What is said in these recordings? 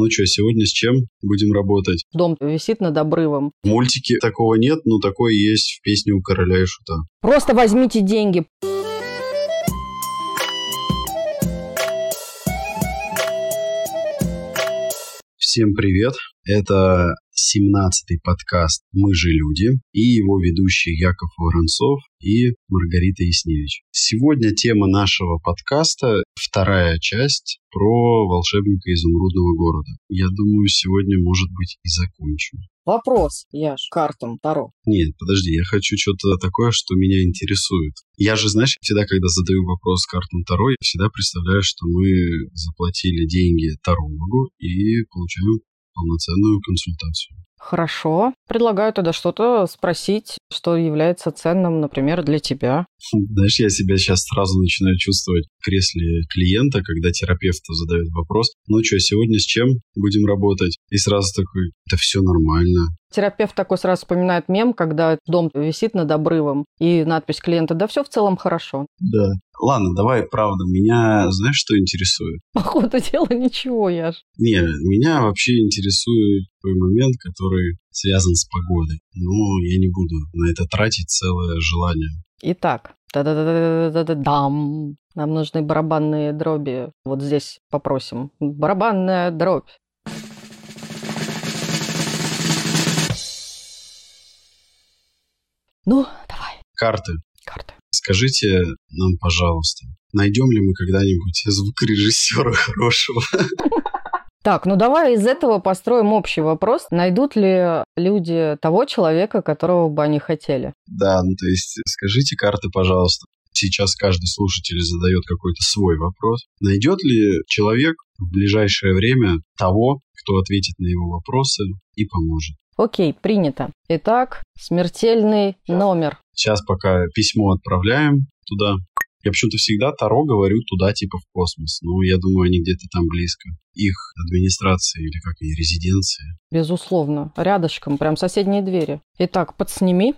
Ну что, сегодня с чем будем работать? Дом висит над обрывом. В мультике такого нет, но такое есть в песне у короля и шута. Просто возьмите деньги. Всем привет! Это 17-й подкаст «Мы же люди» и его ведущие Яков Воронцов и Маргарита Ясневич. Сегодня тема нашего подкаста – вторая часть про волшебника изумрудного города. Я думаю, сегодня, может быть, и закончу. Вопрос, Яш, картам Таро. Нет, подожди, я хочу что-то такое, что меня интересует. Я же, знаешь, всегда, когда задаю вопрос картам Таро, я всегда представляю, что мы заплатили деньги тарологу и получаем полноценную консультацию. Хорошо. Предлагаю тогда что-то спросить, что является ценным, например, для тебя. Знаешь, я себя сейчас сразу начинаю чувствовать в кресле клиента, когда терапевт задает вопрос, ну что, сегодня с чем будем работать? И сразу такой, да все нормально. Терапевт такой сразу вспоминает мем, когда дом висит над обрывом, и надпись клиента, да все в целом хорошо. Да. Ладно, давай, правда, меня, знаешь, что интересует? По ходу дела ничего, Яш. Не, меня вообще интересует такой момент, который связан с погодой. Но я не буду на это тратить целое желание. Итак, да-да-да-да-да-дам. Нам нужны барабанные дроби. Вот здесь попросим. Барабанная дробь. Ну, давай. Карты. Карты. Скажите нам, пожалуйста, найдем ли мы когда-нибудь звукорежиссера хорошего? Так, ну давай из этого построим общий вопрос. Найдут ли люди того человека, которого бы они хотели? Да, ну то есть скажите карты, пожалуйста. Сейчас каждый слушатель задает какой-то свой вопрос. Найдет ли человек в ближайшее время того, кто ответит на его вопросы и поможет? Окей, принято. Итак, смертельный номер. Сейчас пока письмо отправляем туда. Я почему-то всегда Таро говорю туда, типа в космос. Ну, я думаю, они где-то там близко. Их администрации или как они, резиденции. Безусловно. Рядышком, прям соседние двери. Итак, подсними.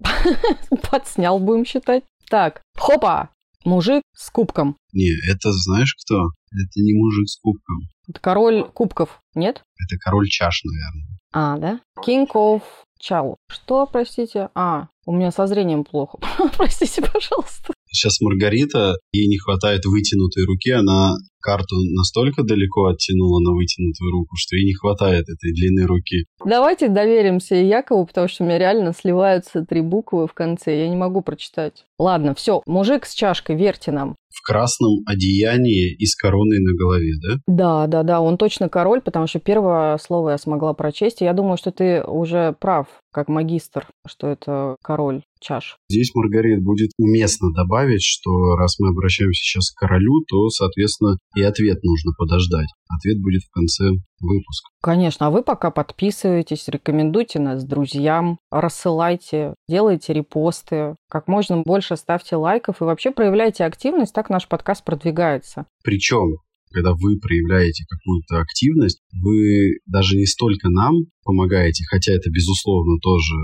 Подснял, будем считать. Так, хопа! Мужик с кубком. Не, это знаешь кто? Это не мужик с кубком. Это король кубков, нет? Это король чаш, наверное. А, да? King of Чау. Что, простите? А, у меня со зрением плохо. простите, пожалуйста. Сейчас Маргарита, ей не хватает вытянутой руки, она карту настолько далеко оттянула на вытянутую руку, что ей не хватает этой длины руки. Давайте доверимся Якову, потому что у меня реально сливаются три буквы в конце, я не могу прочитать. Ладно, все, мужик с чашкой, верьте нам в красном одеянии и с короной на голове, да? Да, да, да, он точно король, потому что первое слово я смогла прочесть. И я думаю, что ты уже прав, как магистр, что это король чаш. Здесь, Маргарит, будет уместно добавить, что раз мы обращаемся сейчас к королю, то, соответственно, и ответ нужно подождать. Ответ будет в конце выпуска. Конечно, а вы пока подписывайтесь, рекомендуйте нас друзьям, рассылайте, делайте репосты, как можно больше ставьте лайков и вообще проявляйте активность, так наш подкаст продвигается. Причем когда вы проявляете какую-то активность, вы даже не столько нам помогаете, хотя это, безусловно, тоже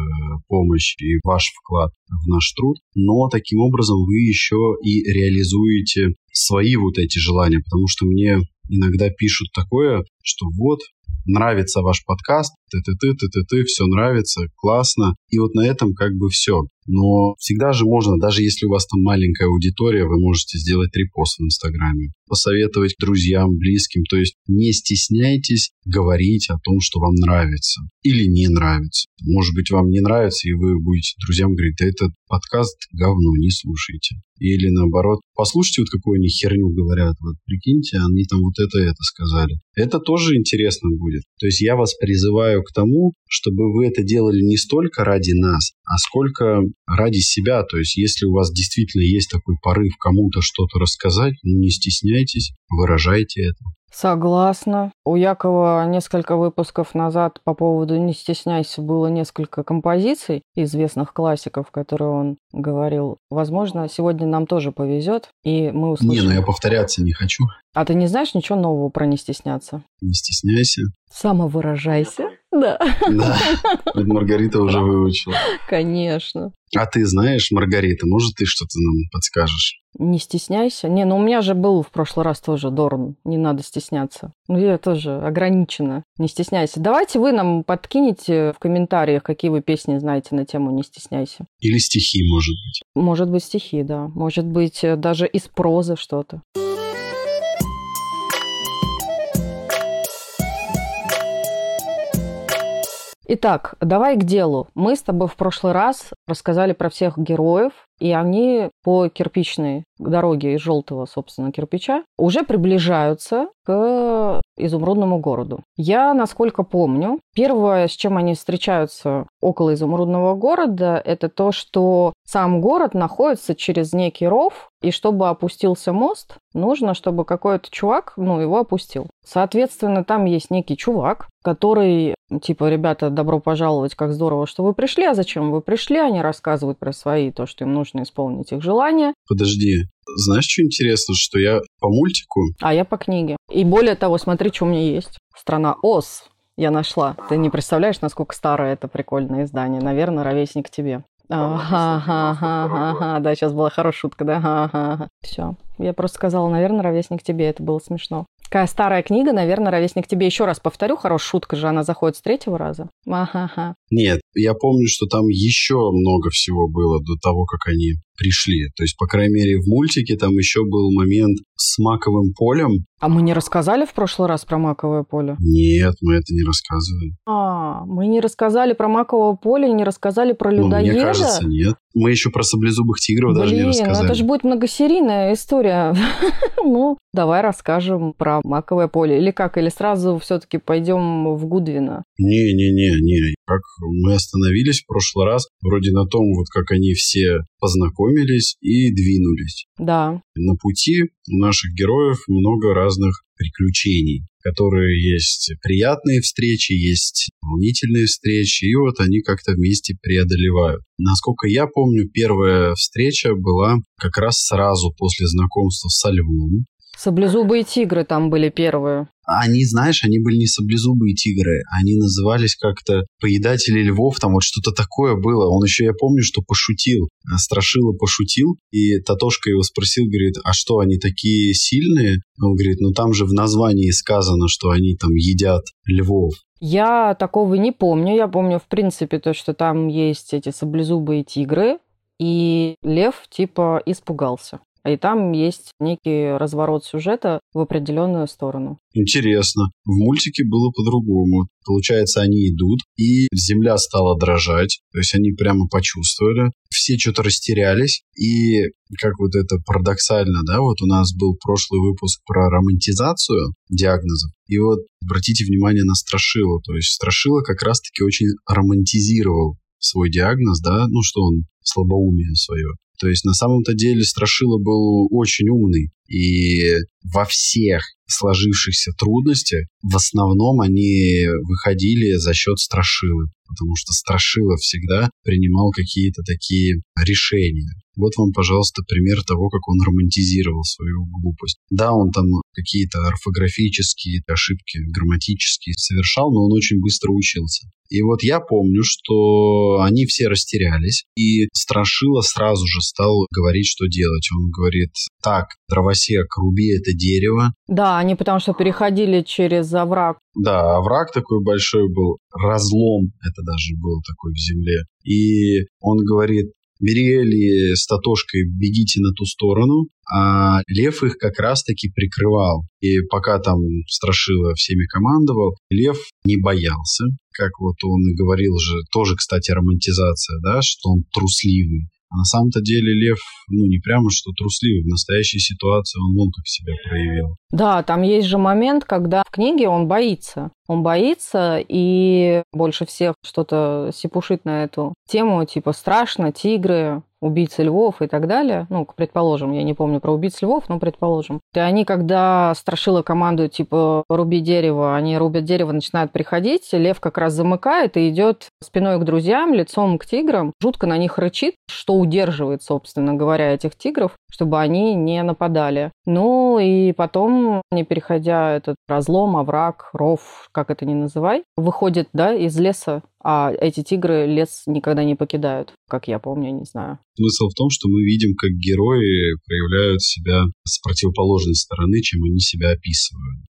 помощь и ваш вклад в наш труд, но таким образом вы еще и реализуете свои вот эти желания, потому что мне иногда пишут такое, что вот, нравится ваш подкаст, ты-ты-ты, ты-ты-ты, все нравится, классно. И вот на этом как бы все. Но всегда же можно, даже если у вас там маленькая аудитория, вы можете сделать репост в Инстаграме, посоветовать друзьям, близким. То есть не стесняйтесь говорить о том, что вам нравится или не нравится. Может быть, вам не нравится, и вы будете друзьям говорить, да этот подкаст говно, не слушайте. Или наоборот, послушайте вот какую они херню говорят, вот прикиньте, они там вот это это сказали. Это тоже интересно будет. То есть я вас призываю к тому, чтобы вы это делали не столько ради нас, а сколько ради себя. То есть если у вас действительно есть такой порыв кому-то что-то рассказать, ну не стесняйтесь, выражайте это. Согласна. У Якова несколько выпусков назад по поводу «Не стесняйся» было несколько композиций известных классиков, которые он говорил. Возможно, сегодня нам тоже повезет, и мы услышим. Не, ну я повторяться не хочу. А ты не знаешь ничего нового про «Не стесняться»? Не стесняйся. Самовыражайся. Да. Да. Маргарита уже выучила. Конечно. А ты знаешь, Маргарита, может, ты что-то нам подскажешь? Не стесняйся. Не, ну у меня же был в прошлый раз тоже Дорн. Не надо стесняться. Ну, я тоже ограничена. Не стесняйся. Давайте вы нам подкинете в комментариях, какие вы песни знаете на тему «Не стесняйся». Или стихи, может быть. Может быть, стихи, да. Может быть, э, даже из прозы что-то. Итак, давай к делу. Мы с тобой в прошлый раз рассказали про всех героев, и они по кирпичной дороге из желтого, собственно, кирпича уже приближаются к изумрудному городу. Я, насколько помню, первое, с чем они встречаются около изумрудного города, это то, что сам город находится через некий ров, и чтобы опустился мост, нужно, чтобы какой-то чувак, ну, его опустил. Соответственно, там есть некий чувак, который, типа, ребята, добро пожаловать, как здорово, что вы пришли, а зачем вы пришли? Они рассказывают про свои, то, что им нужно исполнить их желания. Подожди, знаешь, что интересно, что я по мультику... А я по книге. И более того, смотри, что у меня есть. Страна Оз я нашла. Ты не представляешь, насколько старое это прикольное издание. Наверное, ровесник тебе. Ага, ага, ага, да, сейчас была хорошая шутка, да, ага, ага. Все, я просто сказала, наверное, ровесник тебе, это было смешно. Какая старая книга, наверное, ровесник тебе. Еще раз повторю, хорошая шутка же, она заходит с третьего раза. Ага, Нет, я помню, что там еще много всего было до того, как они пришли. То есть, по крайней мере, в мультике там еще был момент с маковым полем. А мы не рассказали в прошлый раз про маковое поле? Нет, мы это не рассказывали. А, мы не рассказали про маковое поле не рассказали про людоеда? Ну, мне кажется, нет. Мы еще про саблезубых тигров Блин, даже не рассказали. ну это же будет многосерийная история. ну, давай расскажем про маковое поле. Или как? Или сразу все-таки пойдем в Гудвина? Не-не-не-не. Как мы остановились в прошлый раз, вроде на том, вот как они все познакомились и двинулись. Да. На пути у наших героев много разных приключений, которые есть приятные встречи, есть волнительные встречи, и вот они как-то вместе преодолевают. Насколько я помню, первая встреча была как раз сразу после знакомства со львом. Саблезубые тигры там были первые. Они, знаешь, они были не саблезубые тигры, они назывались как-то поедатели львов, там вот что-то такое было. Он еще, я помню, что пошутил, э, Страшила пошутил, и Татошка его спросил, говорит, а что, они такие сильные? Он говорит, ну там же в названии сказано, что они там едят львов. Я такого не помню. Я помню, в принципе, то, что там есть эти саблезубые тигры, и лев типа испугался. И там есть некий разворот сюжета в определенную сторону. Интересно. В мультике было по-другому. Получается, они идут, и земля стала дрожать. То есть они прямо почувствовали. Все что-то растерялись. И как вот это парадоксально, да, вот у нас был прошлый выпуск про романтизацию диагнозов. И вот обратите внимание на Страшила. То есть Страшила как раз-таки очень романтизировал свой диагноз, да, ну что он слабоумие свое. То есть на самом-то деле Страшила был очень умный. И во всех сложившихся трудностях в основном они выходили за счет Страшилы. Потому что Страшила всегда принимал какие-то такие решения. Вот вам, пожалуйста, пример того, как он романтизировал свою глупость. Да, он там какие-то орфографические ошибки, грамматические совершал, но он очень быстро учился. И вот я помню, что они все растерялись, и Страшила сразу же стал говорить, что делать. Он говорит, так, дровосек, руби это дерево. Да, они потому что переходили через овраг. Да, овраг такой большой был, разлом это даже был такой в земле. И он говорит, Бериэль с Татошкой бегите на ту сторону, а Лев их как раз-таки прикрывал. И пока там Страшила всеми командовал, Лев не боялся, как вот он и говорил же, тоже, кстати, романтизация, да, что он трусливый. А на самом-то деле Лев, ну, не прямо что трусливый. В настоящей ситуации он вон как себя проявил. Да, там есть же момент, когда в книге он боится. Он боится и больше всех что-то сипушит на эту тему, типа страшно, тигры, убийцы львов и так далее, ну, предположим, я не помню про убийц львов, но предположим, и они, когда страшила команду, типа, руби дерево, они рубят дерево, начинают приходить, лев как раз замыкает и идет спиной к друзьям, лицом к тиграм, жутко на них рычит, что удерживает, собственно говоря, этих тигров, чтобы они не нападали. Ну и потом, не переходя этот разлом, овраг, ров, как это ни называй, выходит да, из леса, а эти тигры лес никогда не покидают, как я помню, не знаю. Смысл в том, что мы видим, как герои проявляют себя с противоположной стороны, чем они себя описывают.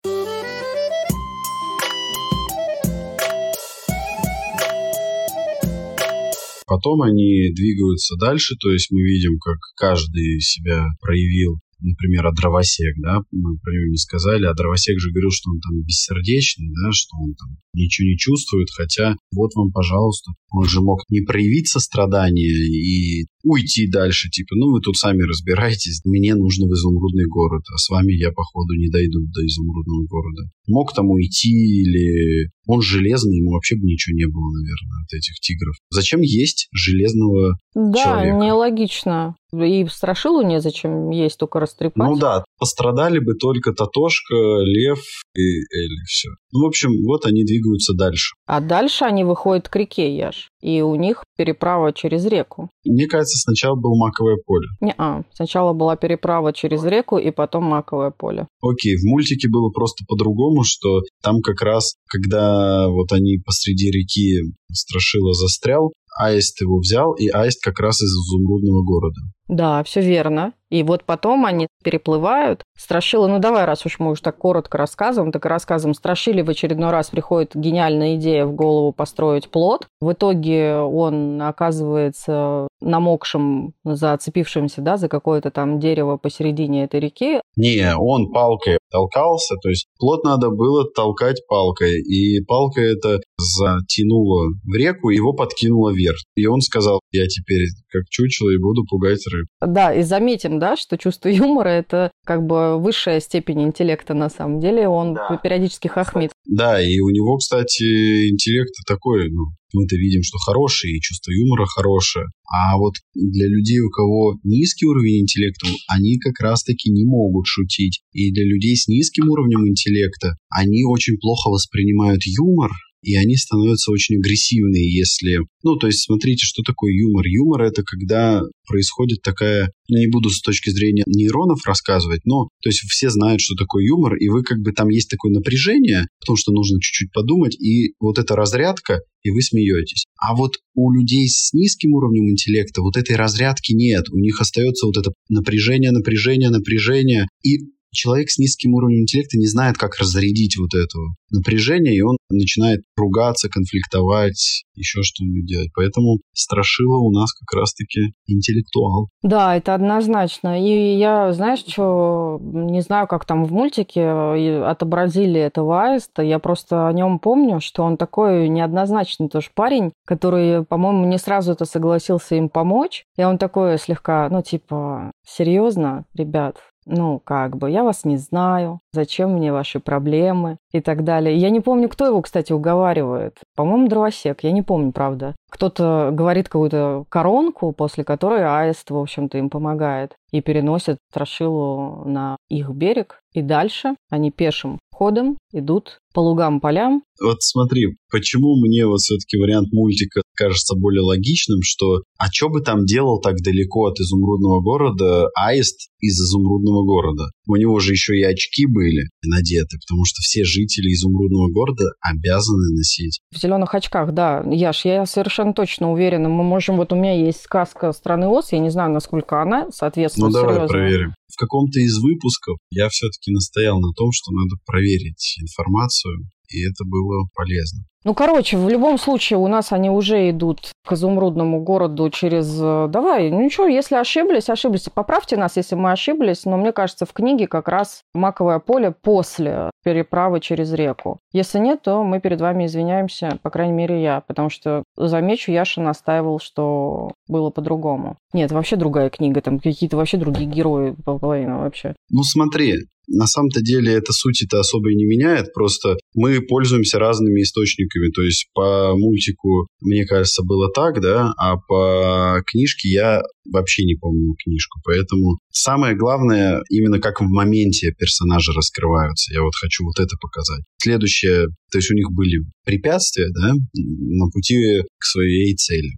Потом они двигаются дальше, то есть мы видим, как каждый себя проявил например, а дровосек, да, мы про него не сказали, а дровосек же говорил, что он там бессердечный, да, что он там ничего не чувствует, хотя вот вам, пожалуйста, он же мог не проявить сострадание и уйти дальше, типа, ну вы тут сами разбирайтесь, мне нужно в изумрудный город, а с вами я, походу, не дойду до изумрудного города. Мог там уйти или... Он железный, ему вообще бы ничего не было, наверное, от этих тигров. Зачем есть железного да, человека? Да, нелогично. И страшилу незачем есть, только растрепать. Ну да, пострадали бы только Татошка, Лев и Элли, все. Ну, в общем, вот они двигаются дальше. А дальше они выходят к реке, Яш, и у них переправа через реку. Мне кажется, сначала было маковое поле. Не-а, сначала была переправа через реку, и потом маковое поле. Окей, в мультике было просто по-другому, что там как раз, когда вот они посреди реки Страшила застрял, Аист его взял, и Аист как раз из изумрудного города. Да, все верно. И вот потом они переплывают. Страшила, ну давай, раз уж мы уж так коротко рассказываем, так и рассказываем. Страшили в очередной раз приходит гениальная идея в голову построить плод. В итоге он оказывается намокшим, зацепившимся, да, за какое-то там дерево посередине этой реки. Не, он палкой толкался, то есть плод надо было толкать палкой, и палка это затянула в реку, его подкинула вверх. И он сказал, я теперь как чучело и буду пугать рыб. Да, и заметим, да, что чувство юмора – это как бы высшая степень интеллекта на самом деле, он да. периодически хохмит. Да, и у него, кстати, интеллект такой, ну, мы-то видим, что хороший, и чувство юмора хорошее. А вот для людей, у кого низкий уровень интеллекта, они как раз-таки не могут шутить. И для людей с низким уровнем интеллекта, они очень плохо воспринимают юмор, и они становятся очень агрессивные, если... Ну, то есть, смотрите, что такое юмор. Юмор — это когда происходит такая... Ну, не буду с точки зрения нейронов рассказывать, но... То есть, все знают, что такое юмор, и вы как бы там есть такое напряжение, потому что нужно чуть-чуть подумать, и вот эта разрядка, и вы смеетесь. А вот у людей с низким уровнем интеллекта вот этой разрядки нет. У них остается вот это напряжение, напряжение, напряжение. И человек с низким уровнем интеллекта не знает, как разрядить вот это напряжение, и он начинает ругаться, конфликтовать, еще что-нибудь делать. Поэтому Страшила у нас как раз-таки интеллектуал. Да, это однозначно. И я, знаешь, что, не знаю, как там в мультике отобразили этого аиста, я просто о нем помню, что он такой неоднозначный тоже парень, который, по-моему, не сразу это согласился им помочь. И он такой слегка, ну, типа, серьезно, ребят, ну, как бы, я вас не знаю, зачем мне ваши проблемы и так далее. Я не помню, кто его, кстати, уговаривает. По-моему, дровосек, я не помню, правда. Кто-то говорит какую-то коронку, после которой аист, в общем-то, им помогает и переносит Страшилу на их берег. И дальше они пешим ходом идут по лугам, полям. Вот смотри, почему мне вот все-таки вариант мультика кажется более логичным, что а что бы там делал так далеко от изумрудного города аист из изумрудного города? У него же еще и очки были надеты, потому что все жители изумрудного города обязаны носить. В зеленых очках, да. Яш, я совершенно точно уверена. Мы можем, вот у меня есть сказка «Страны Оз», я не знаю, насколько она соответствует Ну давай серьезно. проверим. В каком-то из выпусков я все-таки настоял на том, что надо проверить информацию и это было полезно. Ну, короче, в любом случае у нас они уже идут к изумрудному городу через... Э, давай, ну ничего, если ошиблись, ошиблись. Поправьте нас, если мы ошиблись, но мне кажется, в книге как раз маковое поле после переправы через реку. Если нет, то мы перед вами извиняемся, по крайней мере, я, потому что, замечу, Яша настаивал, что было по-другому. Нет, вообще другая книга, там какие-то вообще другие герои половина вообще. Ну, смотри, на самом-то деле это суть это особо и не меняет, просто мы пользуемся разными источниками источниками, то есть по мультику, мне кажется, было так, да, а по книжке я вообще не помню книжку, поэтому самое главное именно как в моменте персонажи раскрываются. Я вот хочу вот это показать. Следующее, то есть у них были препятствия, да, на пути к своей цели.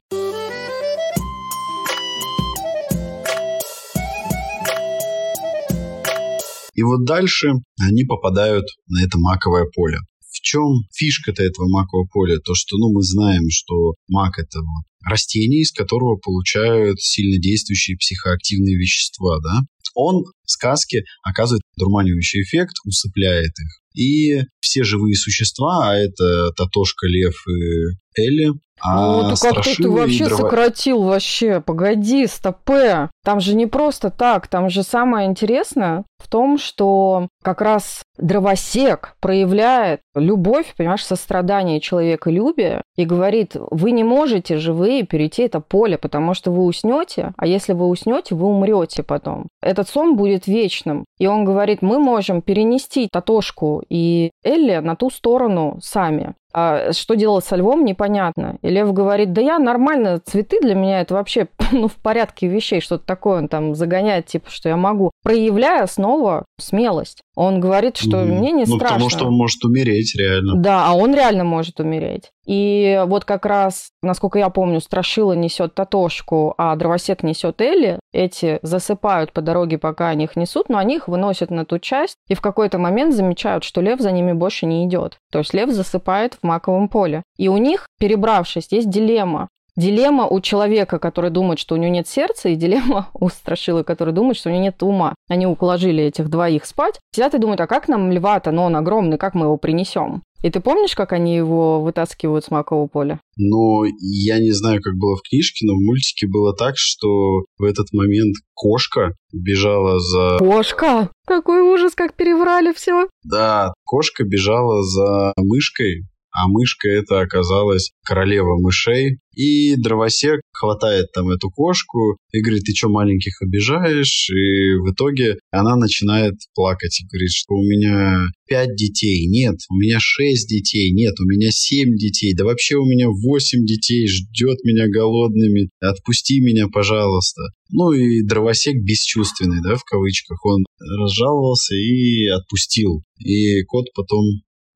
И вот дальше они попадают на это маковое поле. Чем фишка-то этого макового поля? То, что ну, мы знаем, что мак – это вот растение, из которого получают сильно действующие психоактивные вещества. Да? Он в сказке оказывает дурманивающий эффект, усыпляет их. И все живые существа, а это Татошка, Лев и Элли, а ну, как ты вообще дрова... сократил вообще? Погоди, стопе. Там же не просто так. Там же самое интересное в том, что как раз дровосек проявляет любовь, понимаешь, сострадание человеколюбие и говорит, вы не можете живые перейти это поле, потому что вы уснете, а если вы уснете, вы умрете потом. Этот сон будет вечным. И он говорит, мы можем перенести Татошку и Элли на ту сторону сами. А что делать со львом, непонятно. И лев говорит, да я нормально, цветы для меня это вообще ну, в порядке вещей, что-то такое он там загоняет, типа, что я могу. Проявляя снова смелость. Он говорит, что mm мне не ну, страшно. Потому что он может умереть реально. Да, а он реально может умереть. И вот как раз, насколько я помню, Страшила несет Татошку, а Дровосек несет Элли. Эти засыпают по дороге, пока они их несут, но они их выносят на ту часть и в какой-то момент замечают, что лев за ними больше не идет. То есть лев засыпает в маковом поле. И у них, перебравшись, есть дилемма. Дилемма у человека, который думает, что у него нет сердца, и дилемма у страшилы, который думает, что у него нет ума. Они уложили этих двоих спать. Сидят и думают, а как нам льва-то, но он огромный, как мы его принесем? И ты помнишь, как они его вытаскивают с макового поля? Ну, я не знаю, как было в книжке, но в мультике было так, что в этот момент кошка бежала за... Кошка? Какой ужас, как переврали все. Да, кошка бежала за мышкой, а мышка это оказалась королева мышей. И дровосек хватает там эту кошку и говорит, ты что, маленьких обижаешь? И в итоге она начинает плакать и говорит, что у меня пять детей. Нет, у меня шесть детей. Нет, у меня семь детей. Да вообще у меня восемь детей. Ждет меня голодными. Отпусти меня, пожалуйста. Ну и дровосек бесчувственный, да, в кавычках. Он разжаловался и отпустил. И кот потом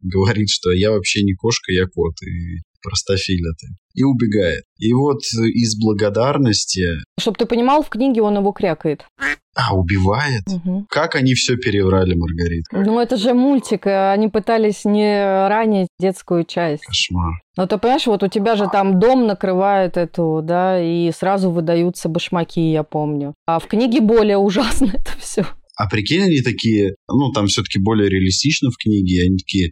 говорит, что я вообще не кошка, я кот, и простофиля ты. И убегает. И вот из благодарности... Чтоб ты понимал, в книге он его крякает. А, убивает? Угу. Как они все переврали, Маргарита? Ну, это же мультик. Они пытались не ранить детскую часть. Кошмар. Ну, ты понимаешь, вот у тебя же там дом накрывает эту, да, и сразу выдаются башмаки, я помню. А в книге более ужасно это все. А прикинь, они такие, ну, там все-таки более реалистично в книге, они такие,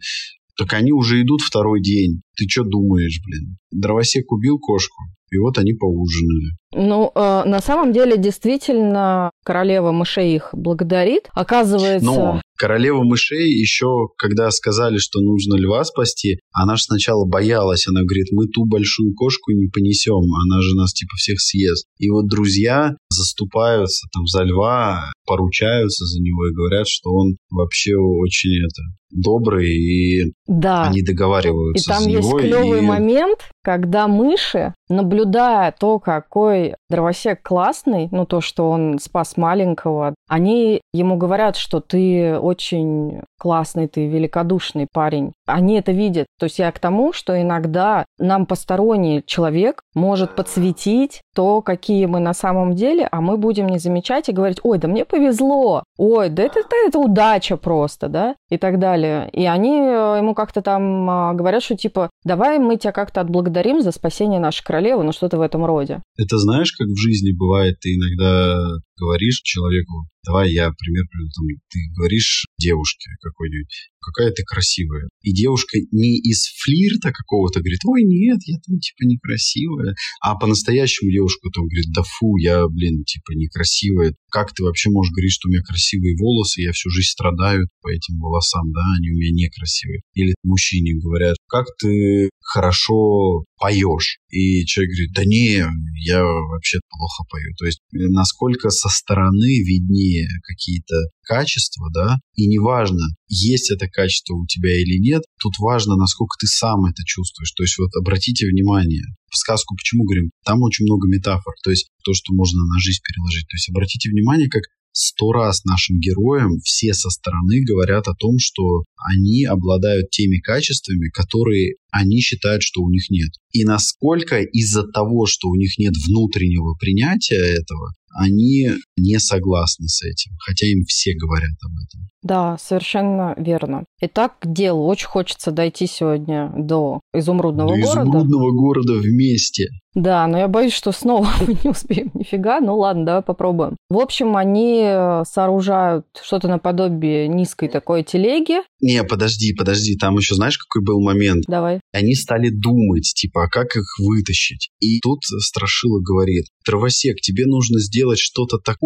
так они уже идут второй день. Ты что думаешь, блин? Дровосек убил кошку, и вот они поужинали. Ну, э, на самом деле, действительно, королева мышей их благодарит. Оказывается... Но королева мышей еще, когда сказали, что нужно льва спасти, она же сначала боялась. Она говорит, мы ту большую кошку не понесем, она же нас типа всех съест. И вот друзья заступаются там за льва, поручаются за него и говорят, что он вообще очень это добрый, и да. они договариваются И там за есть него, клевый и... момент, когда мыши, наблюдая то, какой дровосек классный, ну то, что он спас маленького, они ему говорят, что ты очень классный, ты великодушный парень. Они это видят. То есть я к тому, что иногда нам посторонний человек может подсветить то, какие мы на самом деле, а мы будем не замечать и говорить, ой, да мне повезло, ой, да это, это, это удача просто, да, и так далее. И они э, ему как-то там а, говорят, что типа, давай мы тебя как-то отблагодарим за спасение нашей королевы, ну что-то в этом роде. Это знаешь, как в жизни бывает, ты иногда говоришь человеку, давай я пример приведу, там, ты говоришь девушке какой-нибудь, какая ты красивая. И девушка не из флирта какого-то говорит, ой, нет, я там типа некрасивая, а по-настоящему девушка там говорит, да фу, я, блин, типа некрасивая. Как ты вообще можешь говорить, что у меня красивые волосы, я всю жизнь страдаю по этим волосам, да, они у меня некрасивые. Или мужчине говорят, как ты хорошо поешь. И человек говорит, да не, я вообще плохо пою. То есть насколько со стороны виднее какие-то качество, да, и неважно, есть это качество у тебя или нет, тут важно, насколько ты сам это чувствуешь. То есть вот обратите внимание, в сказку почему говорим? Там очень много метафор, то есть то, что можно на жизнь переложить. То есть обратите внимание, как сто раз нашим героям все со стороны говорят о том, что они обладают теми качествами, которые они считают, что у них нет. И насколько из-за того, что у них нет внутреннего принятия этого, они не согласны с этим, хотя им все говорят об этом. Да, совершенно верно. Итак, к делу. Очень хочется дойти сегодня до изумрудного до города. изумрудного города вместе. Да, но я боюсь, что снова мы не успеем нифига. Ну ладно, давай попробуем. В общем, они э, сооружают что-то наподобие низкой такой телеги. Не, подожди, подожди, там еще знаешь, какой был момент? Давай. Они стали думать, типа, а как их вытащить? И тут Страшила говорит, Травосек, тебе нужно сделать что-то такое,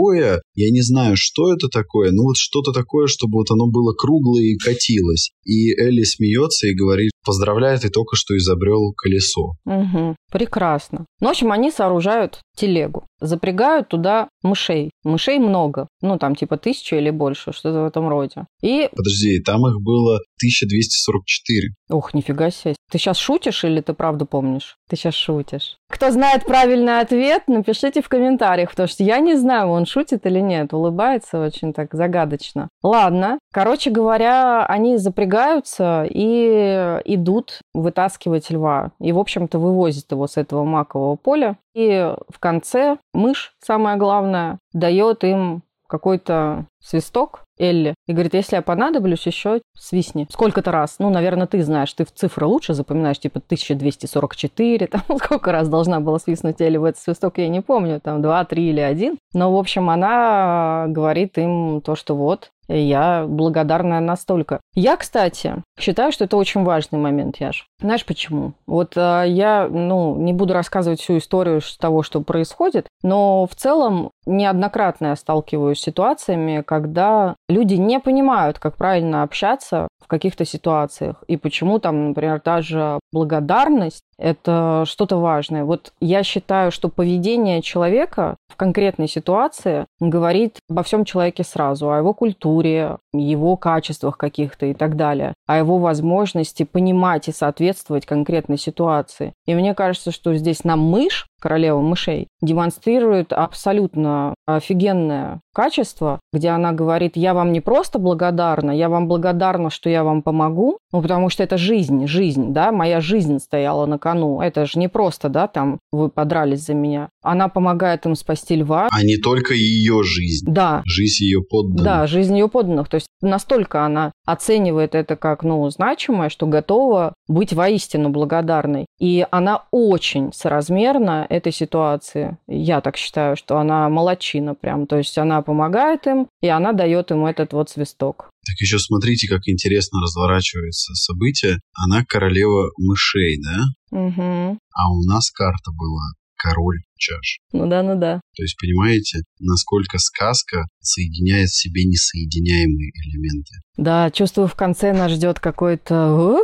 я не знаю, что это такое, но вот что-то такое, чтобы вот оно было круглое и катилось. И Элли смеется и говорит, поздравляю, ты только что изобрел колесо. Угу, прекрасно. Ну, в общем, они сооружают телегу, запрягают туда мышей. Мышей много, ну, там типа тысяча или больше, что-то в этом роде. И... Подожди, там их было 1244. Ох, нифига себе. Ты сейчас шутишь или ты правду помнишь? Ты сейчас шутишь. Кто знает правильный ответ, напишите в комментариях, потому что я не знаю, он шутит или нет. Улыбается очень так загадочно. Ладно. Короче говоря, они запрягаются и идут вытаскивать льва. И, в общем-то, вывозят его с этого макового поля. И в конце мышь, самое главное, дает им какой-то свисток Элли и говорит, если я понадоблюсь, еще свистни. Сколько-то раз. Ну, наверное, ты знаешь, ты в цифры лучше запоминаешь, типа 1244, там сколько раз должна была свистнуть Элли в этот свисток, я не помню, там 2, 3 или 1. Но, в общем, она говорит им то, что вот, я благодарна настолько. Я, кстати, считаю, что это очень важный момент, Яш. Знаешь почему? Вот э, я, ну, не буду рассказывать всю историю того, что происходит, но в целом неоднократно я сталкиваюсь с ситуациями, когда люди не понимают, как правильно общаться в каких-то ситуациях, и почему там, например, даже благодарность это что-то важное. Вот я считаю, что поведение человека в конкретной ситуации говорит обо всем человеке сразу, о его культуре, его качествах каких-то и так далее, о его возможности понимать и соответствовать конкретной ситуации. И мне кажется, что здесь нам мышь королева мышей, демонстрирует абсолютно офигенное качество, где она говорит, я вам не просто благодарна, я вам благодарна, что я вам помогу, ну, потому что это жизнь, жизнь, да, моя жизнь стояла на кону. Это же не просто, да, там, вы подрались за меня. Она помогает им спасти льва. А не только ее жизнь. Да. Жизнь ее подданных. Да, жизнь ее подданных. То есть настолько она оценивает это как, ну, значимое, что готова быть воистину благодарной. И она очень соразмерна этой ситуации. Я так считаю, что она молочина прям. То есть она помогает им, и она дает им этот вот свисток. Так еще смотрите, как интересно разворачивается событие. Она королева мышей, да? Угу. А у нас карта была король чаш. Ну да, ну да. То есть понимаете, насколько сказка соединяет в себе несоединяемые элементы. Да, чувствую, в конце нас ждет какой-то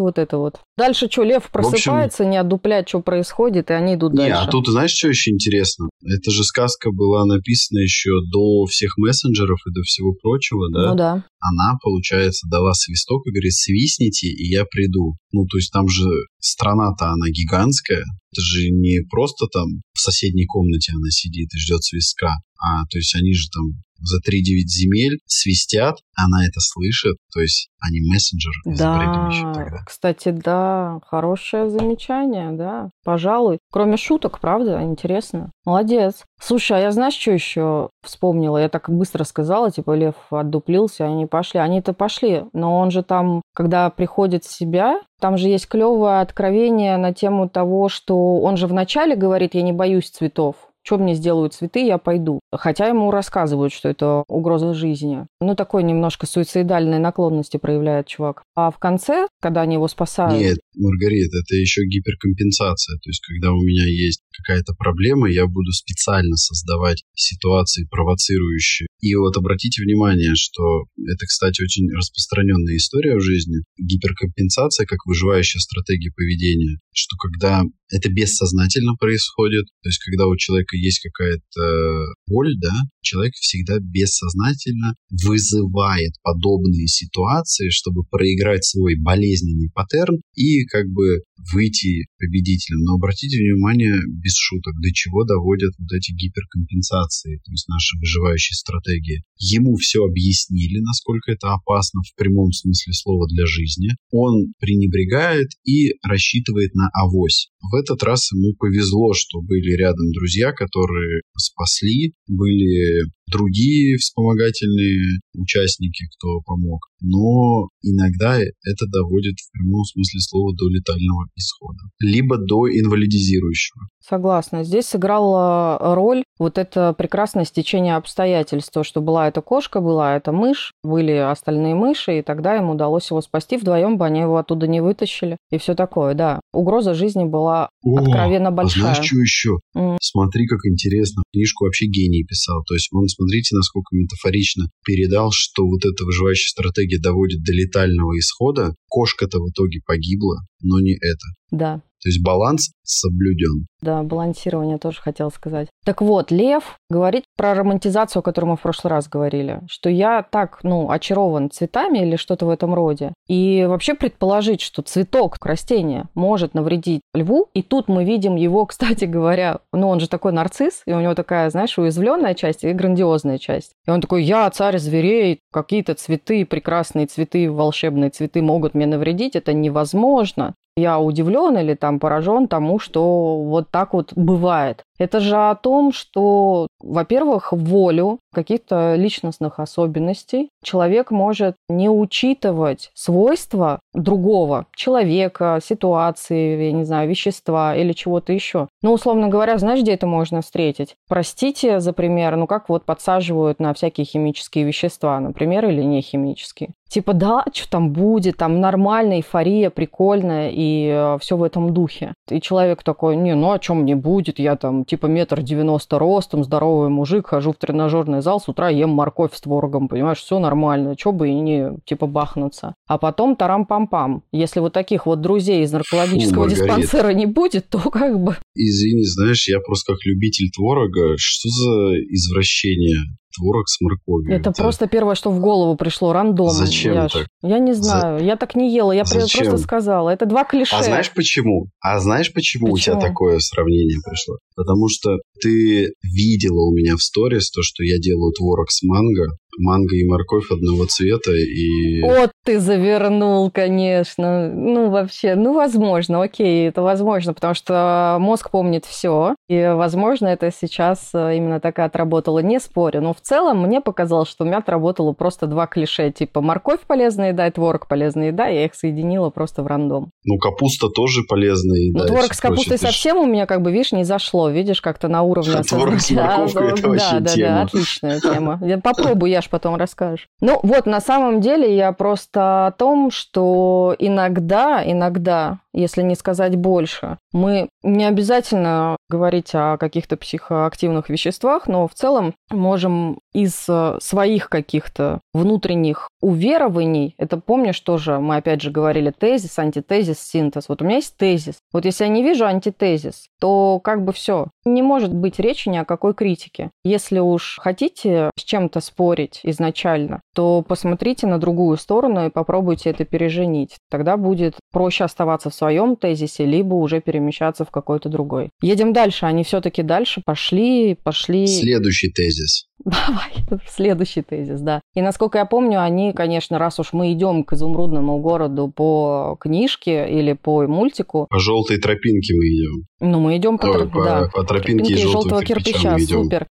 вот это вот. Дальше что, лев просыпается, общем, не отдуплять, что происходит, и они идут не, дальше. а тут знаешь, что еще интересно? Эта же сказка была написана еще до всех мессенджеров и до всего прочего, да? Ну да. Она, получается, дала свисток и говорит, свистните, и я приду. Ну, то есть там же страна-то она гигантская. Это же не просто там в соседней комнате она сидит и ждет свистка, а то есть они же там за 3-9 земель свистят, она это слышит, то есть они мессенджер да, еще тогда. Кстати, да, хорошее замечание, да, пожалуй. Кроме шуток, правда, интересно. Молодец. Слушай, а я знаешь, что еще вспомнила? Я так быстро сказала, типа, Лев отдуплился, они пошли. Они-то пошли, но он же там, когда приходит в себя, там же есть клевое откровение на тему того, что он же вначале говорит, я не боюсь цветов, что мне сделают цветы, я пойду. Хотя ему рассказывают, что это угроза жизни. Ну, такой немножко суицидальной наклонности проявляет чувак. А в конце, когда они его спасают... Нет, Маргарита, это еще гиперкомпенсация. То есть, когда у меня есть какая-то проблема, я буду специально создавать ситуации провоцирующие. И вот обратите внимание, что это, кстати, очень распространенная история в жизни. Гиперкомпенсация как выживающая стратегия поведения. что когда это бессознательно происходит, то есть когда у человека есть какая-то боль, да, человек всегда бессознательно вызывает подобные ситуации, чтобы проиграть свой болезненный паттерн и как бы выйти победителем. Но обратите внимание, без шуток, до чего доводят вот эти гиперкомпенсации, то есть наши выживающие стратегии. Ему все объяснили, насколько это опасно в прямом смысле слова для жизни. Он пренебрегает и рассчитывает на авось. В этот раз ему повезло, что были рядом друзья, которые спасли, были другие вспомогательные участники, кто помог. Но иногда это доводит в прямом смысле слова до летального исхода, либо до инвалидизирующего. Согласна. Здесь сыграла роль вот это прекрасное стечение обстоятельств, то, что была эта кошка, была эта мышь, были остальные мыши, и тогда им удалось его спасти. Вдвоем бы они его оттуда не вытащили. И все такое, да. Угроза жизни была О, откровенно большая. А знаешь, что еще? Mm. Смотри, как интересно. Книжку вообще гений писал. То есть он, смотрите, насколько метафорично передал, что вот эта выживающая стратегия доводит до летального исхода. Кошка-то в итоге погибла, но не это. Да. То есть баланс соблюден. Да, балансирование тоже хотел сказать. Так вот, Лев говорит про романтизацию, о которой мы в прошлый раз говорили, что я так, ну, очарован цветами или что-то в этом роде. И вообще предположить, что цветок, растение может навредить льву, и тут мы видим его, кстати говоря, ну, он же такой нарцисс, и у него такая, знаешь, уязвленная часть и грандиозная часть. И он такой, я царь зверей, какие-то цветы, прекрасные цветы, волшебные цветы могут мне навредить, это невозможно я удивлен или там поражен тому, что вот так вот бывает. Это же о том, что, во-первых, волю каких-то личностных особенностей человек может не учитывать свойства другого человека, ситуации, я не знаю, вещества или чего-то еще. Ну, условно говоря, знаешь, где это можно встретить? Простите за пример, ну как вот подсаживают на всякие химические вещества, например, или не химические. Типа, да, что там будет, там нормальная эйфория, прикольная, и э, все в этом духе. И человек такой, не, ну о чем мне будет, я там типа метр девяносто ростом, здоровый мужик, хожу в тренажерный зал, с утра ем морковь с творогом, понимаешь, все нормально, что бы и не типа бахнуться. А потом тарам-пам-пам. Если вот таких вот друзей из наркологического Фу, диспансера не будет, то как бы... Извини, знаешь, я просто как любитель творога, что за извращение? Творог с морковью. Это, это просто первое, что в голову пришло, рандомно. Зачем Яш. так? Я не знаю, За... я так не ела, я Зачем? просто сказала. Это два клише. А знаешь почему? А знаешь почему, почему у тебя такое сравнение пришло? Потому что ты видела у меня в сторис то, что я делаю творог с манго, манго и морковь одного цвета и... Вот ты завернул, конечно. Ну, вообще, ну, возможно, окей, это возможно, потому что мозг помнит все, и, возможно, это сейчас э, именно так и отработало, не спорю. Но в целом мне показалось, что у меня отработало просто два клише, типа морковь полезная еда и творог полезная еда, я их соединила просто в рандом. Ну, капуста тоже полезная еда. Ну, творог с капустой совсем у меня, как бы, видишь, не зашло, видишь, как-то на уровне... Творог с морковкой, это вообще Да, да, да, отличная тема. Попробуй, я ж потом расскажешь. Ну, вот, на самом деле я просто о том, что иногда, иногда если не сказать больше. Мы не обязательно говорить о каких-то психоактивных веществах, но в целом можем из э, своих каких-то внутренних уверований, это помнишь тоже, мы опять же говорили тезис, антитезис, синтез. Вот у меня есть тезис. Вот если я не вижу антитезис, то как бы все. Не может быть речи ни о какой критике. Если уж хотите с чем-то спорить изначально, то посмотрите на другую сторону и попробуйте это переженить. Тогда будет проще оставаться в своем тезисе, либо уже перемещаться в какой-то другой. Едем дальше. Они все-таки дальше пошли, пошли. Следующий тезис. Давай, следующий тезис, да. И насколько я помню, они, конечно, раз уж мы идем к изумрудному городу по книжке или по мультику. По желтой тропинке мы идем. Ну, мы идем по, Ой, по, да. по тропинке, тропинке желтого кирпича. кирпича супер.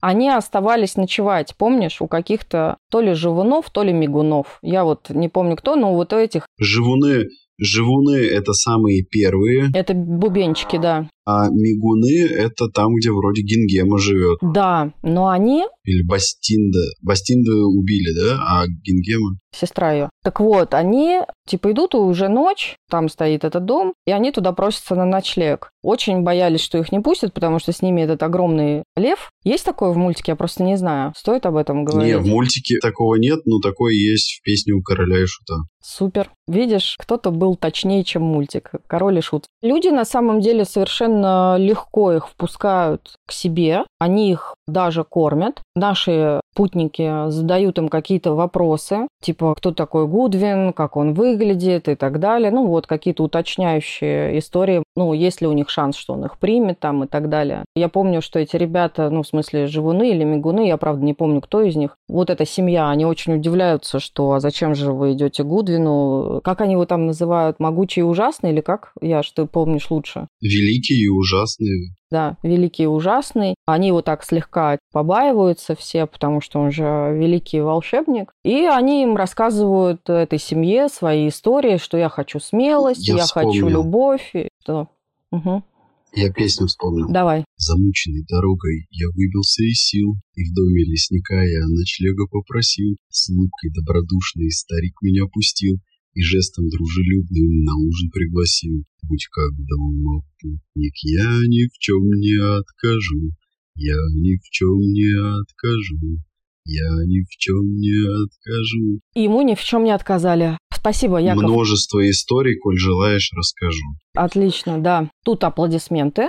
Они оставались ночевать, помнишь, у каких-то то ли живунов, то ли мигунов. Я вот не помню кто, но вот у этих... Живуны Живуны – это самые первые. Это бубенчики, да. А мигуны — это там, где вроде Гингема живет. Да, но они... Или Бастинда. Бастинда убили, да? А Гингема? Сестра ее. Так вот, они типа идут, и уже ночь, там стоит этот дом, и они туда просятся на ночлег. Очень боялись, что их не пустят, потому что с ними этот огромный лев. Есть такое в мультике? Я просто не знаю. Стоит об этом говорить? Не, в мультике такого нет, но такое есть в песне у короля и шута. Супер. Видишь, кто-то был точнее, чем мультик. Король и шут. Люди на самом деле совершенно легко их впускают к себе. Они их даже кормят. Наши путники задают им какие-то вопросы, типа, кто такой Гудвин, как он выглядит и так далее. Ну, вот какие-то уточняющие истории. Ну, есть ли у них шанс, что он их примет там и так далее. Я помню, что эти ребята, ну, в смысле, живуны или мигуны, я, правда, не помню, кто из них. Вот эта семья, они очень удивляются, что а зачем же вы идете Гудвину? Как они его там называют? Могучий и ужасный или как? Я, что помнишь лучше? Великий и ужасный да, великий и ужасный. Они его так слегка побаиваются все, потому что он же великий волшебник. И они им рассказывают этой семье свои истории, что я хочу смелость, я, я хочу любовь. И что... Угу. Я песню вспомнил. Давай. Замученный дорогой я выбился из сил, И в доме лесника я ночлега попросил. С улыбкой добродушный старик меня пустил и жестом дружелюбным на ужин пригласил. Будь как дома, путник, я ни в чем не откажу, я ни в чем не откажу. Я ни в чем не откажу. Ему ни в чем не отказали. Спасибо, Яков. Множество историй, коль желаешь, расскажу. Отлично, да. Тут аплодисменты.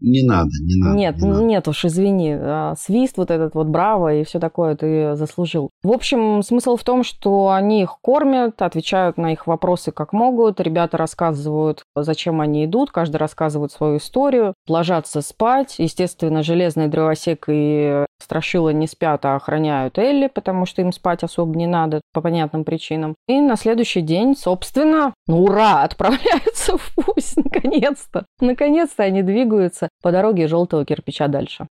Не надо, не надо. Нет, не надо. нет уж, извини. А, свист вот этот вот браво и все такое ты заслужил. В общем, смысл в том, что они их кормят, отвечают на их вопросы как могут. Ребята рассказывают, зачем они идут, каждый рассказывает свою историю, ложатся спать. Естественно, железный дровосек и Страшила не спят, а охраняют Элли, потому что им спать особо не надо по понятным причинам. И на следующий день, собственно, ну ура, отправляются в путь, наконец-то. Наконец-то они двигаются по дороге желтого кирпича дальше.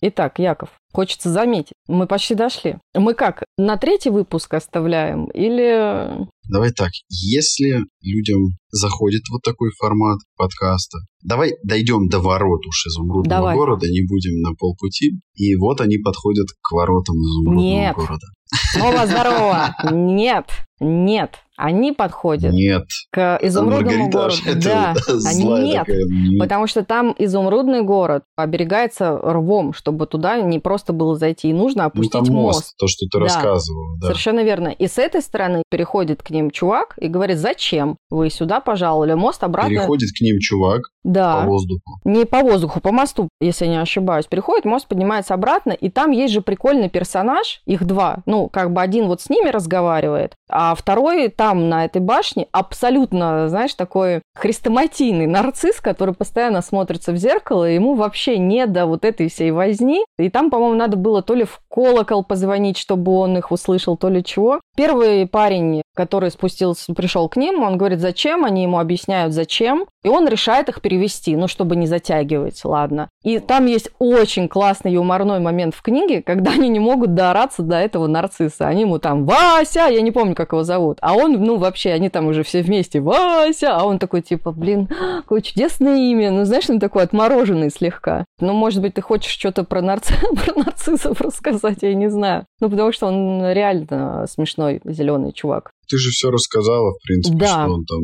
Итак, Яков, хочется заметить, мы почти дошли. Мы как, на третий выпуск оставляем или... Давай так, если людям заходит вот такой формат подкаста, давай дойдем до ворот уж изумрудного давай. города, не будем на полпути. И вот они подходят к воротам изумрудного Нет. города. Снова здорово! Нет, нет, они подходят нет. к изумрудному городу. Да, они нет, такая, нет, потому что там изумрудный город оберегается рвом, чтобы туда не просто было зайти, и нужно ну, опустить ну, там мост. мост. То, что ты да, рассказывал. Да. Совершенно верно. И с этой стороны переходит к ним чувак и говорит, зачем вы сюда пожаловали, мост обратно. Переходит к ним чувак да. по воздуху. Не по воздуху, по мосту, если я не ошибаюсь. Переходит, мост поднимается обратно, и там есть же прикольный персонаж, их два. Ну, как бы один вот с ними разговаривает, а второй там, на этой башне, абсолютно, знаешь, такой хрестоматийный нарцисс, который постоянно смотрится в зеркало, и ему вообще не до вот этой всей возни. И там, по-моему, надо было то ли в колокол позвонить, чтобы он их услышал, то ли чего. Первый парень, который спустился, пришел к ним, он говорит, зачем, они ему объясняют, зачем, и он решает их перевести, ну, чтобы не затягивать, ладно. И там есть очень классный юморной момент в книге, когда они не могут доораться до этого нарцисса. Они ему там «Вася!» Я не помню, как его зовут. А он, ну, вообще, они там уже все вместе «Вася!» А он такой, типа, блин, какое чудесное имя. Ну, знаешь, он такой отмороженный слегка. Ну, может быть, ты хочешь что-то про, нарци... про нарциссов рассказать, я не знаю. Ну, потому что он реально смешной зеленый чувак. Ты же все рассказала, в принципе, да. что он там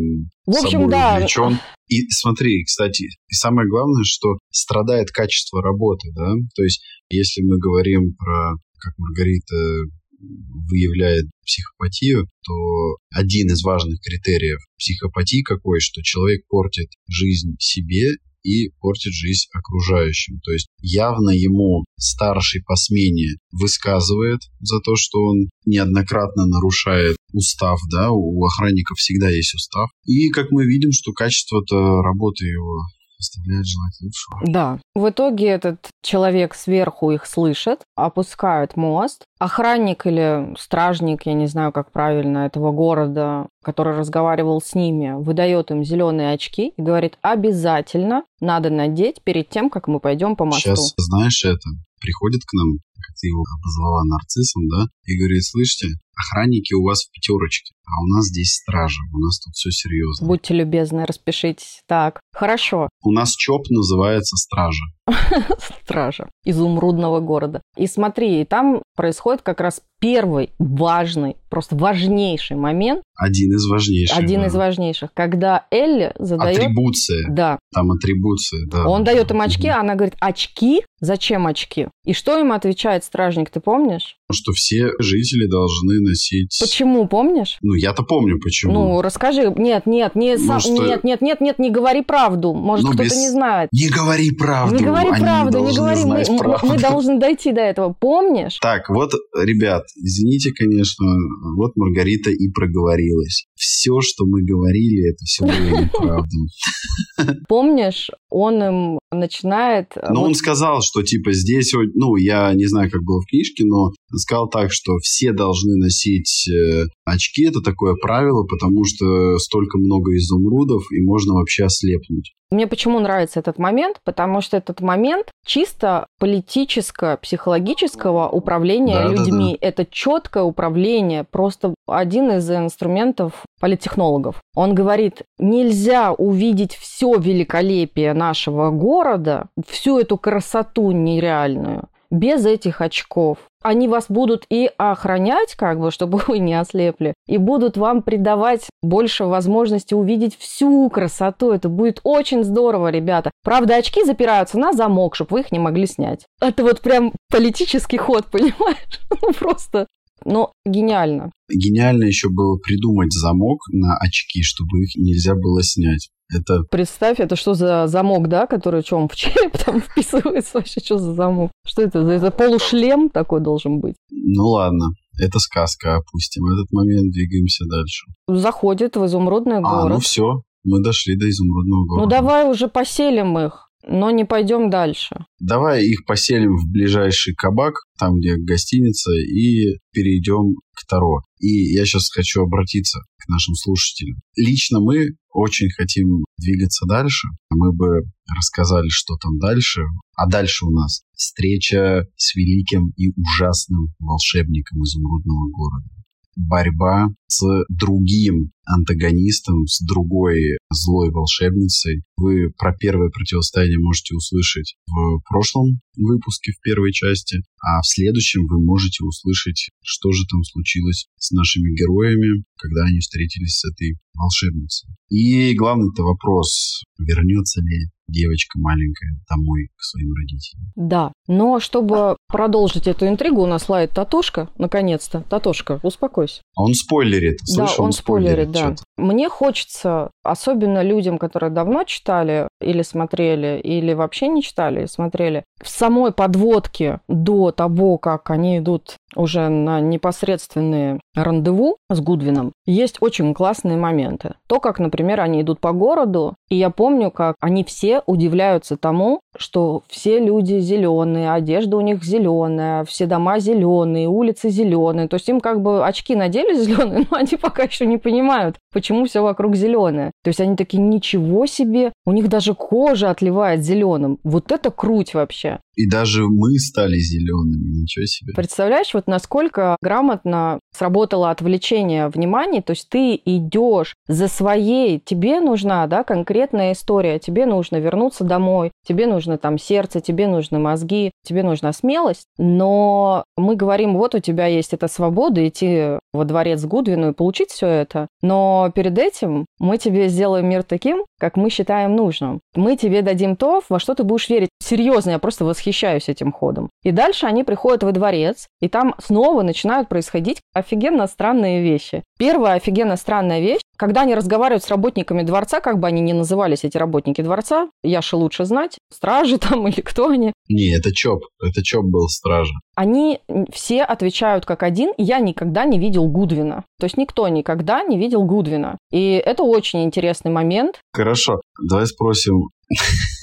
в общем, собой да. увлечен. И смотри, кстати, и самое главное, что страдает качество работы, да? То есть, если мы говорим про, как Маргарита выявляет психопатию, то один из важных критериев психопатии какой, что человек портит жизнь себе и портит жизнь окружающим. То есть явно ему старший по смене высказывает за то, что он неоднократно нарушает устав, да, у охранников всегда есть устав. И как мы видим, что качество-то работы его оставляет желать лучшего. Да. В итоге этот человек сверху их слышит, опускают мост. Охранник или стражник, я не знаю, как правильно, этого города, который разговаривал с ними, выдает им зеленые очки и говорит, обязательно надо надеть перед тем, как мы пойдем по мосту. Сейчас, знаешь это, приходит к нам, как ты его обозвала нарциссом, да, и говорит, слышите, охранники у вас в пятерочке, а у нас здесь стража, у нас тут все серьезно. Будьте любезны, распишитесь. Так, хорошо. У нас ЧОП называется стража. Стража изумрудного города. И смотри, там происходит как раз первый важный, просто важнейший момент. Один из важнейших. Один да. из важнейших. Когда Элли задает... Атрибуция. Да. Там атрибуция, да. Он дает им очки, а она говорит, очки? Зачем очки? И что им отвечает стражник, ты помнишь? Что все жители должны носить... Почему, помнишь? Ну, я-то помню, почему. Ну, расскажи. Нет, нет, не Ну, сам... что- нет, нет, нет, нет, не говори правду. Может, Ну, кто-то без- не знает. Не говори правду. Не говори Они правду, не должны говори. Мы, правду. мы должны дойти до этого. Помнишь? Так, вот, ребят, извините, конечно, вот Маргарита и проговорилась. Все, что мы говорили, это все было неправда. Помнишь, он им начинает... э, Но он сказал, что типа здесь, ну, я не знаю, как было в книжке, но сказал так, что все должны носить э, очки, это такое правило, потому что столько много изумрудов, и можно вообще ослепнуть. Мне почему нравится этот момент? Потому что этот момент чисто политическо-психологического управления Да, да, людьми. Это четкое управление, просто один из инструментов политтехнологов. Он говорит, нельзя увидеть все великолепие нашего города, всю эту красоту нереальную без этих очков. Они вас будут и охранять, как бы, чтобы вы не ослепли, и будут вам придавать больше возможности увидеть всю красоту. Это будет очень здорово, ребята. Правда, очки запираются на замок, чтобы вы их не могли снять. Это вот прям политический ход, понимаешь? Ну, просто... Но гениально. Гениально еще было придумать замок на очки, чтобы их нельзя было снять. Это Представь, это что за замок, да, который что, он в череп там вписывается вообще, что за замок? Что это? за- Это полушлем такой должен быть. Ну ладно, это сказка, опустим. Этот момент двигаемся дальше. Заходит в изумрудный А, ну город. все, мы дошли до изумрудного города. Ну давай уже поселим их, но не пойдем дальше. Давай их поселим в ближайший кабак, там, где гостиница, и перейдем к Таро. И я сейчас хочу обратиться к нашим слушателям. Лично мы очень хотим двигаться дальше. Мы бы рассказали, что там дальше. А дальше у нас встреча с великим и ужасным волшебником изумрудного города. Борьба с другим антагонистом, с другой злой волшебницей. Вы про первое противостояние можете услышать в прошлом выпуске, в первой части, а в следующем вы можете услышать, что же там случилось с нашими героями, когда они встретились с этой волшебницей. И главный-то вопрос, вернется ли девочка маленькая домой к своим родителям. Да, но чтобы продолжить эту интригу, у нас лает Татушка, наконец-то. Татушка, успокойся. Он спойлерит. Да, Слышь, он спойлерит, да. Мне хочется, особенно людям, которые давно читали или смотрели, или вообще не читали и смотрели, в самой подводке до того, как они идут уже на непосредственные рандеву с Гудвином, есть очень классные моменты. То, как, например, они идут по городу, и я помню, как они все удивляются тому, что все люди зеленые, одежда у них зеленая, все дома зеленые, улицы зеленые. То есть им как бы очки надели зеленые, но они пока еще не понимают, почему все вокруг зеленое. То есть они такие, ничего себе, у них даже кожа отливает зеленым. Вот это круть вообще. И даже мы стали зелеными, ничего себе. Представляешь, вот насколько грамотно сработало отвлечение внимания, то есть ты идешь за своей, тебе нужна, да, конкретная история, тебе нужно вернуться домой, тебе нужно там сердце, тебе нужны мозги, тебе нужна смелость, но мы говорим, вот у тебя есть эта свобода идти во дворец Гудвину и получить все это, но перед этим мы тебе сделаем мир таким, как мы считаем нужным. Мы тебе дадим то, во что ты будешь верить. Серьезно, я просто восхищаюсь этим ходом. И дальше они приходят во дворец, и там снова начинают происходить офигенно странные вещи. Первая офигенно странная вещь, когда они разговаривают с работниками дворца, как бы они ни назывались, эти работники дворца, Яша лучше знать, стражи там или кто они, Не, это Чоп. Это Чоп был стража. они все отвечают как один, я никогда не видел Гудвина. То есть никто никогда не видел Гудвина. И это очень интересный момент. Хорошо, давай спросим.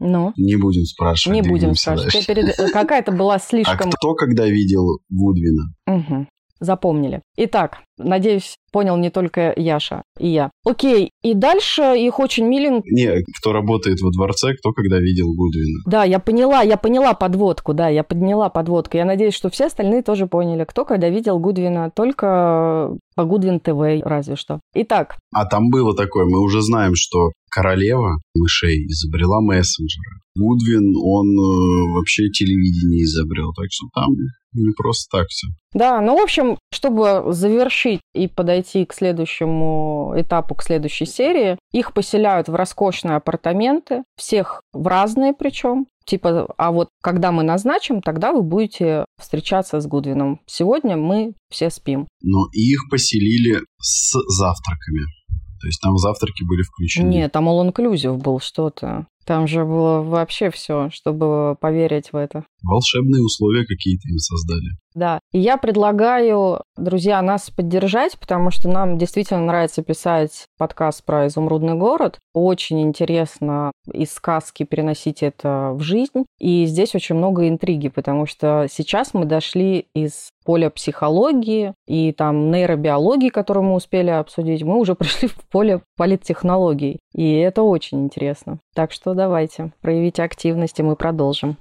Ну, Не будем спрашивать. не будем спрашивать. перед- Какая-то была А слишком... кто когда видел Гудвина? Мгм. запомнили. Итак, надеюсь, понял не только Яша и я. Окей, и дальше их очень миленько... Не, кто работает во дворце, кто когда видел Гудвина. Да, я поняла, я поняла подводку, да, я подняла подводку. Я надеюсь, что все остальные тоже поняли, кто когда видел Гудвина, только по Гудвин ТВ разве что. Итак. А там было такое, мы уже знаем, что королева мышей изобрела мессенджера. Гудвин, он э, вообще телевидение изобрел, так что там не просто так все. Да, ну, в общем, чтобы завершить и подойти к следующему этапу, к следующей серии, их поселяют в роскошные апартаменты, всех в разные причем. Типа, а вот когда мы назначим, тогда вы будете встречаться с Гудвином. Сегодня мы все спим. Но их поселили с завтраками. То есть там завтраки были включены? Нет, там all-inclusive был что-то. Там же было вообще все, чтобы поверить в это. Волшебные условия какие-то им создали. Да. И я предлагаю, друзья, нас поддержать, потому что нам действительно нравится писать подкаст про изумрудный город. Очень интересно из сказки переносить это в жизнь. И здесь очень много интриги, потому что сейчас мы дошли из поля психологии и там нейробиологии, которую мы успели обсудить, мы уже пришли в поле политтехнологий. И это очень интересно. Так что давайте, проявите активность, и мы продолжим.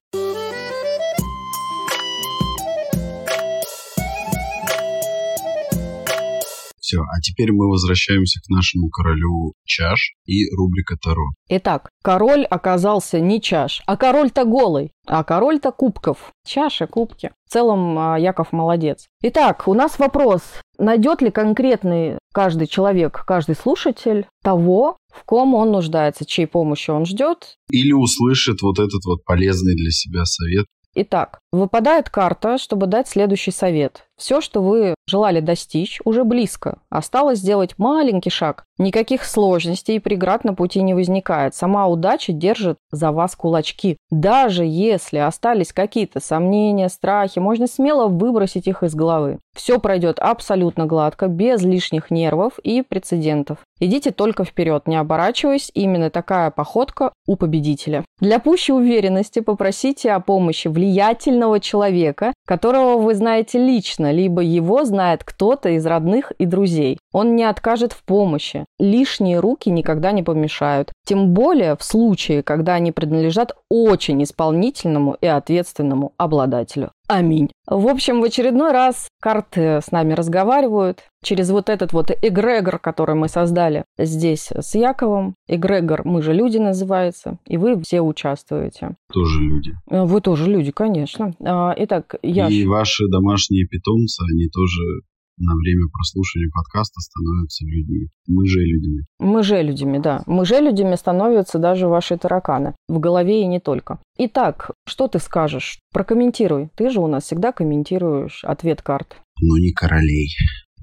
Все, а теперь мы возвращаемся к нашему королю чаш и рубрика Таро. Итак, король оказался не чаш, а король-то голый, а король-то кубков. Чаши, кубки. В целом, а, Яков молодец. Итак, у нас вопрос. Найдет ли конкретный каждый человек, каждый слушатель того, в ком он нуждается, чьей помощи он ждет? Или услышит вот этот вот полезный для себя совет Итак, выпадает карта, чтобы дать следующий совет. Все, что вы желали достичь, уже близко. Осталось сделать маленький шаг. Никаких сложностей и преград на пути не возникает. Сама удача держит за вас кулачки. Даже если остались какие-то сомнения, страхи, можно смело выбросить их из головы. Все пройдет абсолютно гладко, без лишних нервов и прецедентов. Идите только вперед, не оборачиваясь, именно такая походка у победителя. Для пущей уверенности попросите о помощи влиятельного человека, которого вы знаете лично, либо его знает кто-то из родных и друзей. Он не откажет в помощи. Лишние руки никогда не помешают. Тем более в случае, когда они принадлежат очень исполнительному и ответственному обладателю. Аминь. В общем, в очередной раз карты с нами разговаривают через вот этот вот эгрегор, который мы создали здесь с Яковом. Эгрегор «Мы же люди» называется, и вы все участвуете. Тоже люди. Э, вы тоже люди, конечно. А, итак, я... И ваши домашние питомцы, они тоже на время прослушивания подкаста становятся людьми. Мы же людьми. Мы же людьми, да. Мы же людьми становятся даже ваши тараканы. В голове и не только. Итак, что ты скажешь? Прокомментируй. Ты же у нас всегда комментируешь ответ карт. Ну, не королей.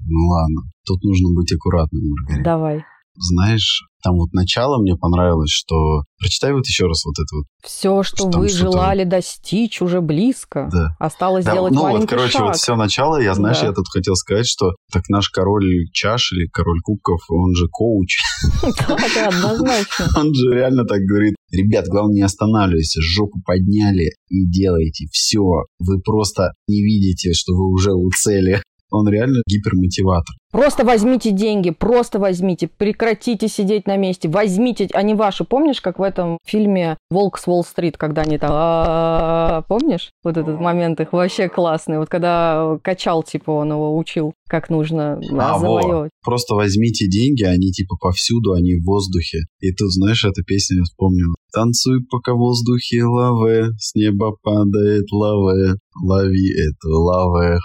Ну ладно, тут нужно быть аккуратным, Маргарита. Давай знаешь, там вот начало мне понравилось, что... Прочитай вот еще раз вот это вот. Все, что, что вы желали достичь, уже близко. Да. Осталось да, сделать ну, маленький вот, короче, шаг. вот все начало, я, знаешь, да. я тут хотел сказать, что так наш король чаш или король кубков, он же коуч. Да, да, однозначно. Он же реально так говорит. Ребят, главное не останавливайтесь, жопу подняли и делайте все. Вы просто не видите, что вы уже у цели. Он реально гипермотиватор. Просто возьмите деньги, просто возьмите, прекратите сидеть на месте, возьмите, они ваши. Помнишь, как в этом фильме «Волк с Уолл-стрит», когда они там... Помнишь? Вот этот момент их вообще классный. Вот когда качал, типа, он его учил, как нужно а, завоевывать. Просто возьмите деньги, они типа повсюду, они в воздухе. И тут, знаешь, эта песня я вспомнил. Танцуй, пока в воздухе лаве, с неба падает лаве, лови эту лаве.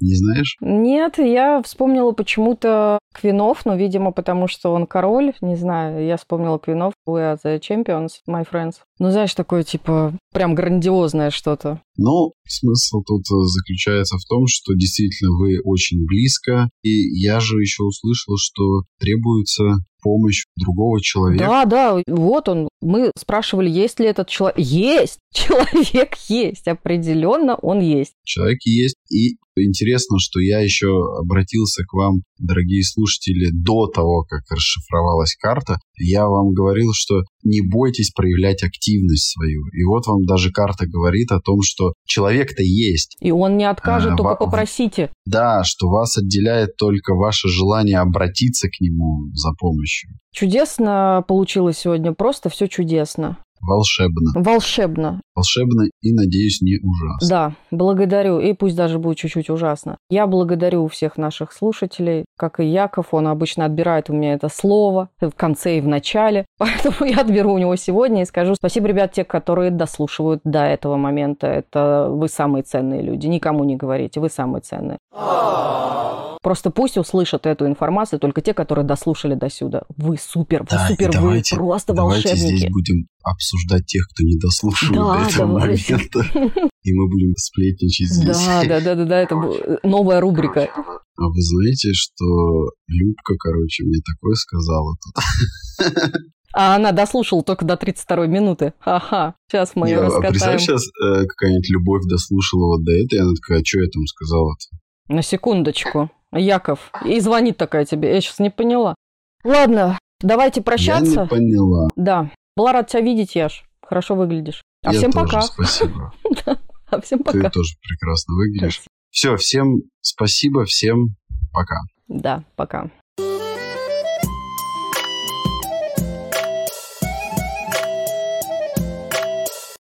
Не знаешь? Нет, я вспомнила почему-то Квинов, но, видимо, потому что он король, не знаю, я вспомнила Квинов, We are the champions, my friends. Ну, знаешь, такое, типа, прям грандиозное что-то. Ну, смысл тут э, заключается в том, что действительно вы очень близко, и я же еще услышал, что требуется помощь другого человека. Да, да, вот он. Мы спрашивали, есть ли этот человек. Есть! Человек есть, определенно он есть. Человек есть, и интересно, что я еще обратился к вам, дорогие слушатели, до того, как расшифровалась карта. Я вам говорил, что не бойтесь проявлять активность свою. И вот вам даже карта говорит о том, что человек-то есть. И он не откажет, а, только попросите. Да, что вас отделяет только ваше желание обратиться к нему за помощью. Чудесно получилось сегодня, просто все чудесно. Волшебно. Волшебно. Волшебно и, надеюсь, не ужасно. Да, благодарю. И пусть даже будет чуть-чуть ужасно. Я благодарю всех наших слушателей, как и Яков. Он обычно отбирает у меня это слово в конце и в начале. Поэтому я отберу у него сегодня и скажу спасибо, ребят, те, которые дослушивают до этого момента. Это вы самые ценные люди. Никому не говорите, вы самые ценные. Просто пусть услышат эту информацию только те, которые дослушали до сюда. Вы супер, вы да, супер, давайте, вы просто давайте волшебники. Давайте здесь будем обсуждать тех, кто не дослушал да, до этого давайте. момента. И мы будем сплетничать здесь. Да, да, да, да, да, это новая рубрика. А вы знаете, что Любка, короче, мне такое сказала тут. А она дослушала только до 32 минуты. Ага, сейчас мы Не, ее а раскатаем. Представь, сейчас э, какая-нибудь любовь дослушала вот до этой, и она такая, а что я там сказала-то? На секундочку. Яков, и звонит такая тебе, я сейчас не поняла. Ладно, давайте прощаться. Я не поняла. Да, была рад тебя видеть, Яш. Хорошо выглядишь. А я всем тоже, пока. спасибо. А всем пока. Ты тоже прекрасно выглядишь. Все, всем спасибо, всем пока. Да, пока.